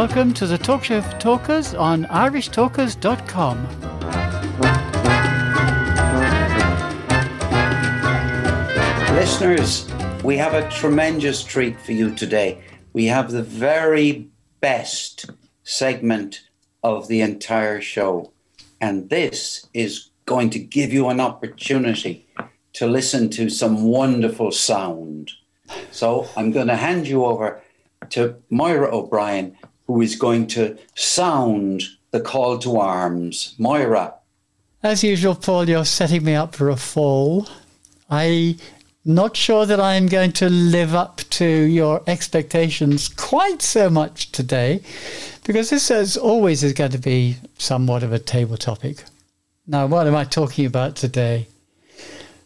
Welcome to the Talk Show for Talkers on irishtalkers.com. Listeners, we have a tremendous treat for you today. We have the very best segment of the entire show. And this is going to give you an opportunity to listen to some wonderful sound. So I'm going to hand you over to Moira O'Brien, who is going to sound the call to arms. Moira. As usual, Paul, you're setting me up for a fall. I'm not sure that I'm going to live up to your expectations quite so much today, because this, as always, is going to be somewhat of a table topic. Now, what am I talking about today?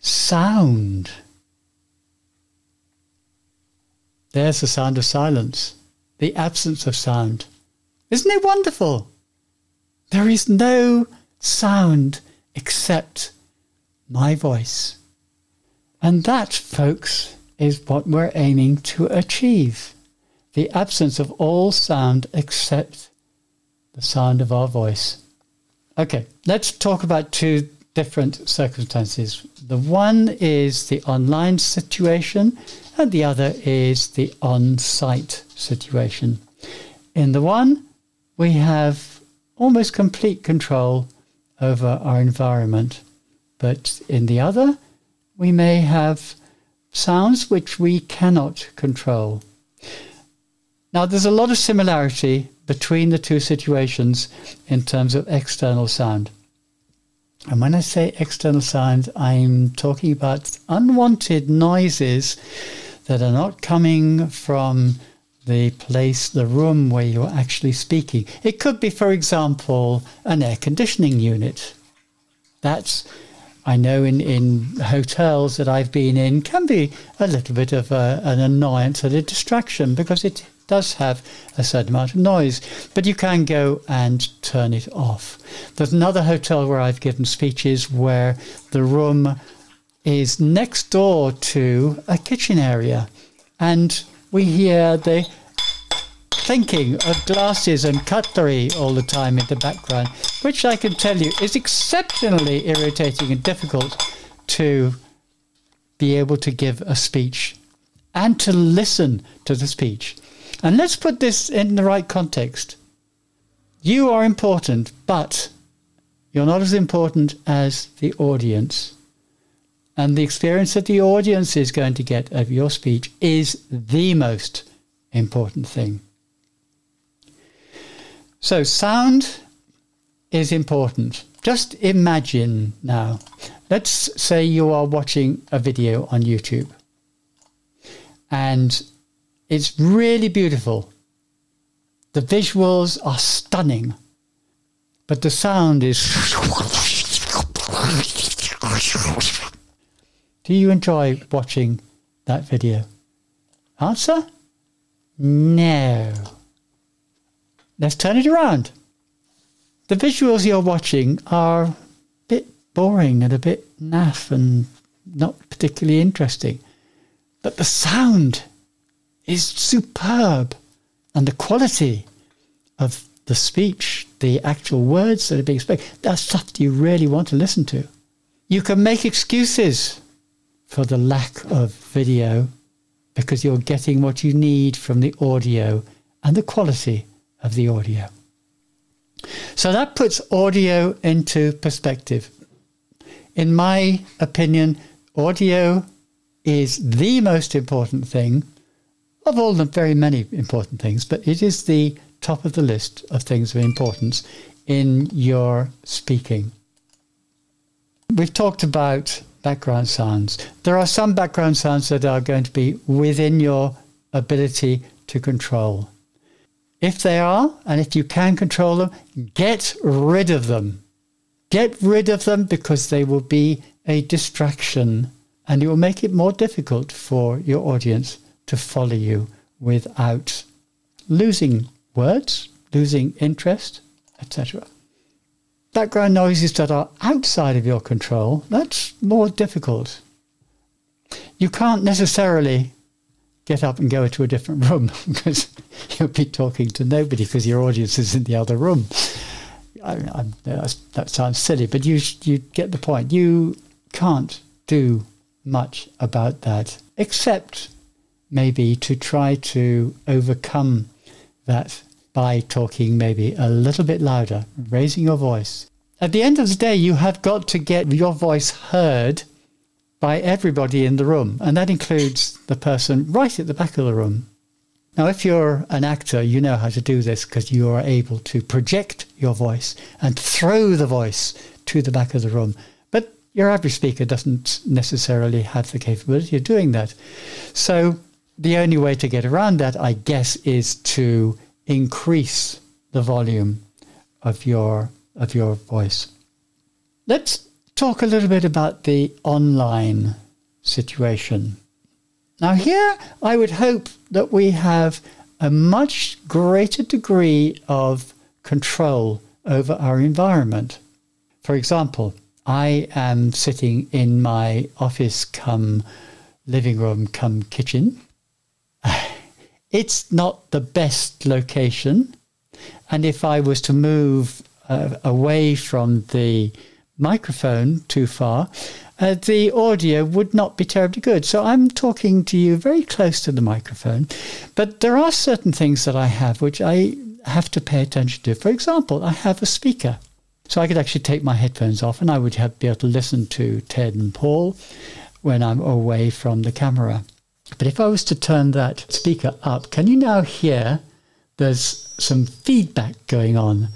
Sound. There's the sound of silence, the absence of sound. Isn't it wonderful? There is no sound except my voice. And that, folks, is what we're aiming to achieve the absence of all sound except the sound of our voice. Okay, let's talk about two different circumstances. The one is the online situation, and the other is the on site situation. In the one, we have almost complete control over our environment, but in the other, we may have sounds which we cannot control. Now, there's a lot of similarity between the two situations in terms of external sound. And when I say external sound, I'm talking about unwanted noises that are not coming from the place, the room where you're actually speaking. It could be, for example, an air conditioning unit. That's, I know in, in hotels that I've been in, can be a little bit of a, an annoyance and a distraction because it does have a certain amount of noise, but you can go and turn it off. There's another hotel where I've given speeches where the room is next door to a kitchen area, and we hear the clinking of glasses and cutlery all the time in the background, which I can tell you is exceptionally irritating and difficult to be able to give a speech and to listen to the speech. And let's put this in the right context. You are important, but you're not as important as the audience. And the experience that the audience is going to get of your speech is the most important thing. So, sound is important. Just imagine now. Let's say you are watching a video on YouTube and it's really beautiful. The visuals are stunning, but the sound is. Do you enjoy watching that video? Answer? No. Let's turn it around. The visuals you're watching are a bit boring and a bit naff and not particularly interesting. But the sound is superb. And the quality of the speech, the actual words that are being spoken, that's stuff you really want to listen to. You can make excuses for the lack of video because you're getting what you need from the audio and the quality of the audio. So that puts audio into perspective. In my opinion, audio is the most important thing of all the very many important things, but it is the top of the list of things of importance in your speaking. We've talked about background sounds. There are some background sounds that are going to be within your ability to control. If they are, and if you can control them, get rid of them. Get rid of them because they will be a distraction and it will make it more difficult for your audience to follow you without losing words, losing interest, etc. Background noises that are outside of your control, that's more difficult. You can't necessarily get up and go into a different room because you'll be talking to nobody because your audience is in the other room. I, I, that sounds silly, but you you get the point. You can't do much about that except maybe to try to overcome that by talking maybe a little bit louder, raising your voice. At the end of the day, you have got to get your voice heard by everybody in the room, and that includes the person right at the back of the room. Now, if you're an actor, you know how to do this because you are able to project your voice and throw the voice to the back of the room. But your average speaker doesn't necessarily have the capability of doing that. So, the only way to get around that, I guess, is to increase the volume of your of your voice. Let's talk a little bit about the online situation. Now, here I would hope that we have a much greater degree of control over our environment. For example, I am sitting in my office come living room come kitchen. It's not the best location. And if I was to move uh, away from the microphone too far, uh, the audio would not be terribly good. So I'm talking to you very close to the microphone. But there are certain things that I have which I have to pay attention to. For example, I have a speaker. So I could actually take my headphones off and I would have, be able to listen to Ted and Paul when I'm away from the camera. But if I was to turn that speaker up, can you now hear there's some feedback going on?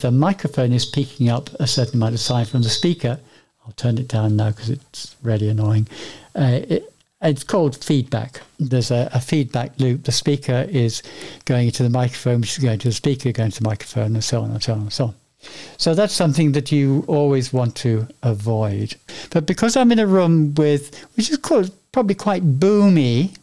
The microphone is picking up a certain amount of sound from the speaker. I'll turn it down now because it's really annoying. Uh, it, it's called feedback. There's a, a, feedback loop. The speaker is going into the microphone, which is going to the speaker, going to the microphone, and so on and so on and so on. So that's something that you always want to avoid. But because I'm in a room with, which is called probably quite boomy,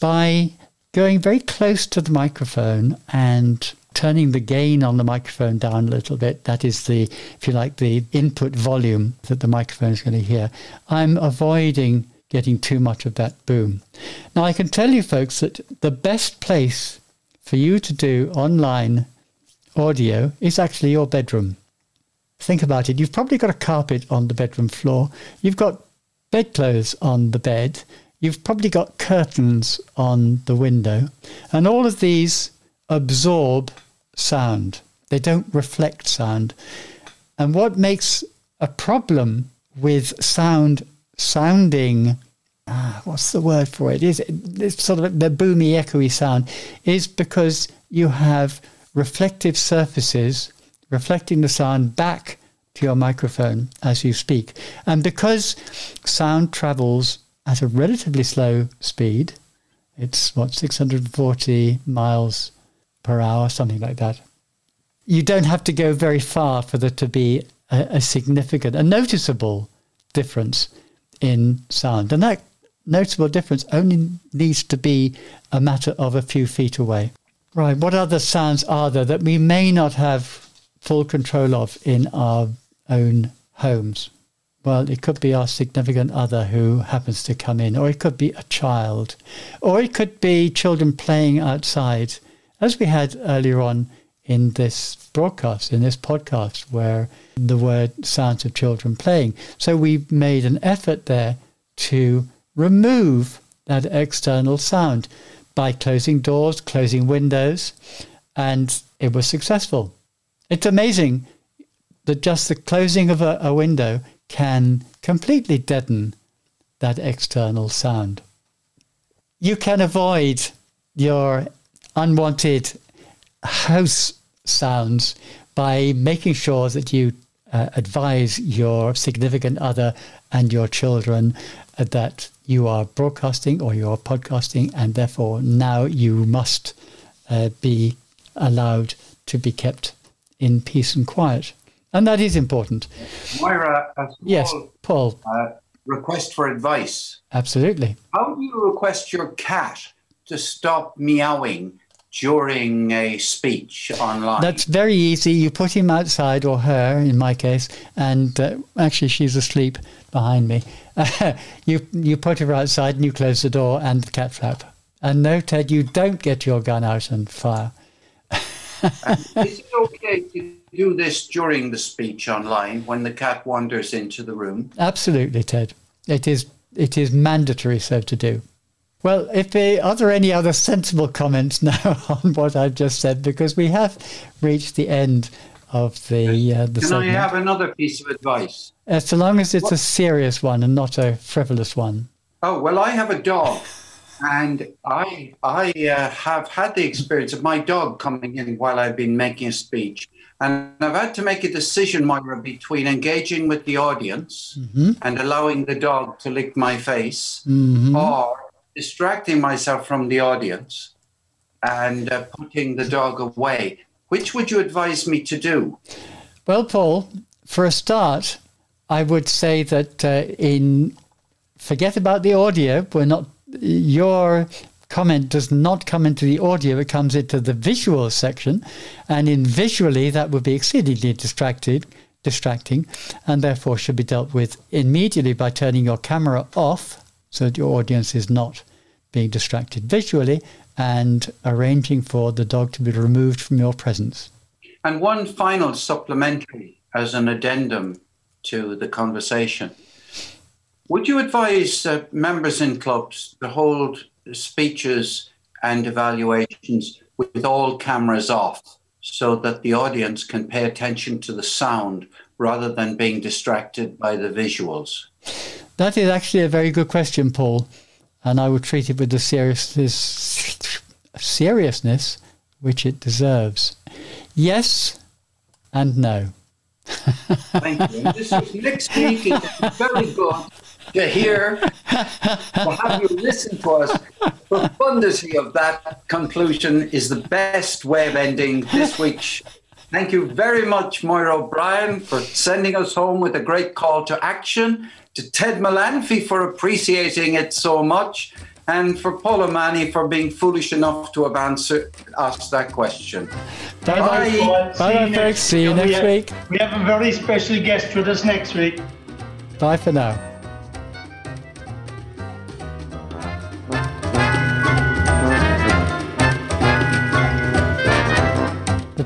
by going very close to the microphone and turning the gain on the microphone down a little bit. That is the, if you like, the input volume that the microphone is going to hear. I'm avoiding getting too much of that boom. Now, I can tell you, folks, that the best place for you to do online audio is actually your bedroom. Think about it. You've probably got a carpet on the bedroom floor. You've got bedclothes on the bed. You've probably got curtains on the window. And all of these absorb sound. They don't reflect sound. And what makes a problem with sound sounding ah, what's the word for it? Is it's sort of the boomy, echoey sound is because you have reflective surfaces reflecting the sound back to your microphone as you speak. And because sound travels at a relatively slow speed, it's what 640 miles per hour, something like that. You don't have to go very far for there to be a, a significant, a noticeable difference in sound. And that noticeable difference only needs to be a matter of a few feet away. Right, what other sounds are there that we may not have full control of in our own homes? Well, it could be our significant other who happens to come in, or it could be a child, or it could be children playing outside, as we had earlier on in this broadcast, in this podcast, where the word sounds of children playing. So we made an effort there to remove that external sound by closing doors, closing windows, and it was successful. It's amazing that just the closing of a, a window can completely deaden that external sound. You can avoid your unwanted house sounds by making sure that you uh, advise your significant other and your children that you are broadcasting or you are podcasting, and therefore now you must uh, be allowed to be kept in peace and quiet. And that is important. Moira, yes, Paul. Uh, request for advice. Absolutely. How do you request your cat to stop meowing during a speech online? That's very easy. You put him outside, or her in my case, and uh, actually she's asleep behind me. you you put her outside and you close the door and the cat flap, And no, Ted, you don't get your gun out and fire. is it okay to do this during the speech online when the cat wanders into the room? Absolutely, Ted. It is it is mandatory so to do. Well, if there, are there any other sensible comments now on what I've just said? Because we have reached the end of the uh, the Can segment. I have another piece of advice? As so long as it's a serious one and not a frivolous one. Oh well, I have a dog, and I I uh, have had the experience of my dog coming in while I've been making a speech, and I've had to make a decision, Moira, between engaging with the audience and allowing the dog to lick my face, or distracting myself from the audience and uh, putting the dog away. Which would you advise me to do? Well, Paul, for a start, I would say that uh, in forget about the audio. We're not your comment does not come into the audio; it comes into the visual section, and in visually that would be exceedingly distracted, distracting, and therefore should be dealt with immediately by turning your camera off so that your audience is not being distracted visually, and arranging for the dog to be removed from your presence. And one final supplementary as an addendum to the conversation. Would you advise uh, members in clubs to hold speeches and evaluations with all cameras off so that the audience can pay attention to the sound rather than being distracted by the visuals? That is actually a very good question, Paul, and I would treat it with the seriousness, seriousness which it deserves. Yes and no. Thank you. This was next week. It's very good to hear, to have you listen to us. Profundity of that conclusion is the best way of ending this week's. Thank you very much, Moira O'Brien, for sending us home with a great call to action. To Ted Malanfi for appreciating it so much, and for Paul O'Mahony for being foolish enough to have answered asked that question. Bye bye. Bye. Bye bye, folks. See you and we next have- week. We have a very special guest with us next week. Bye for now.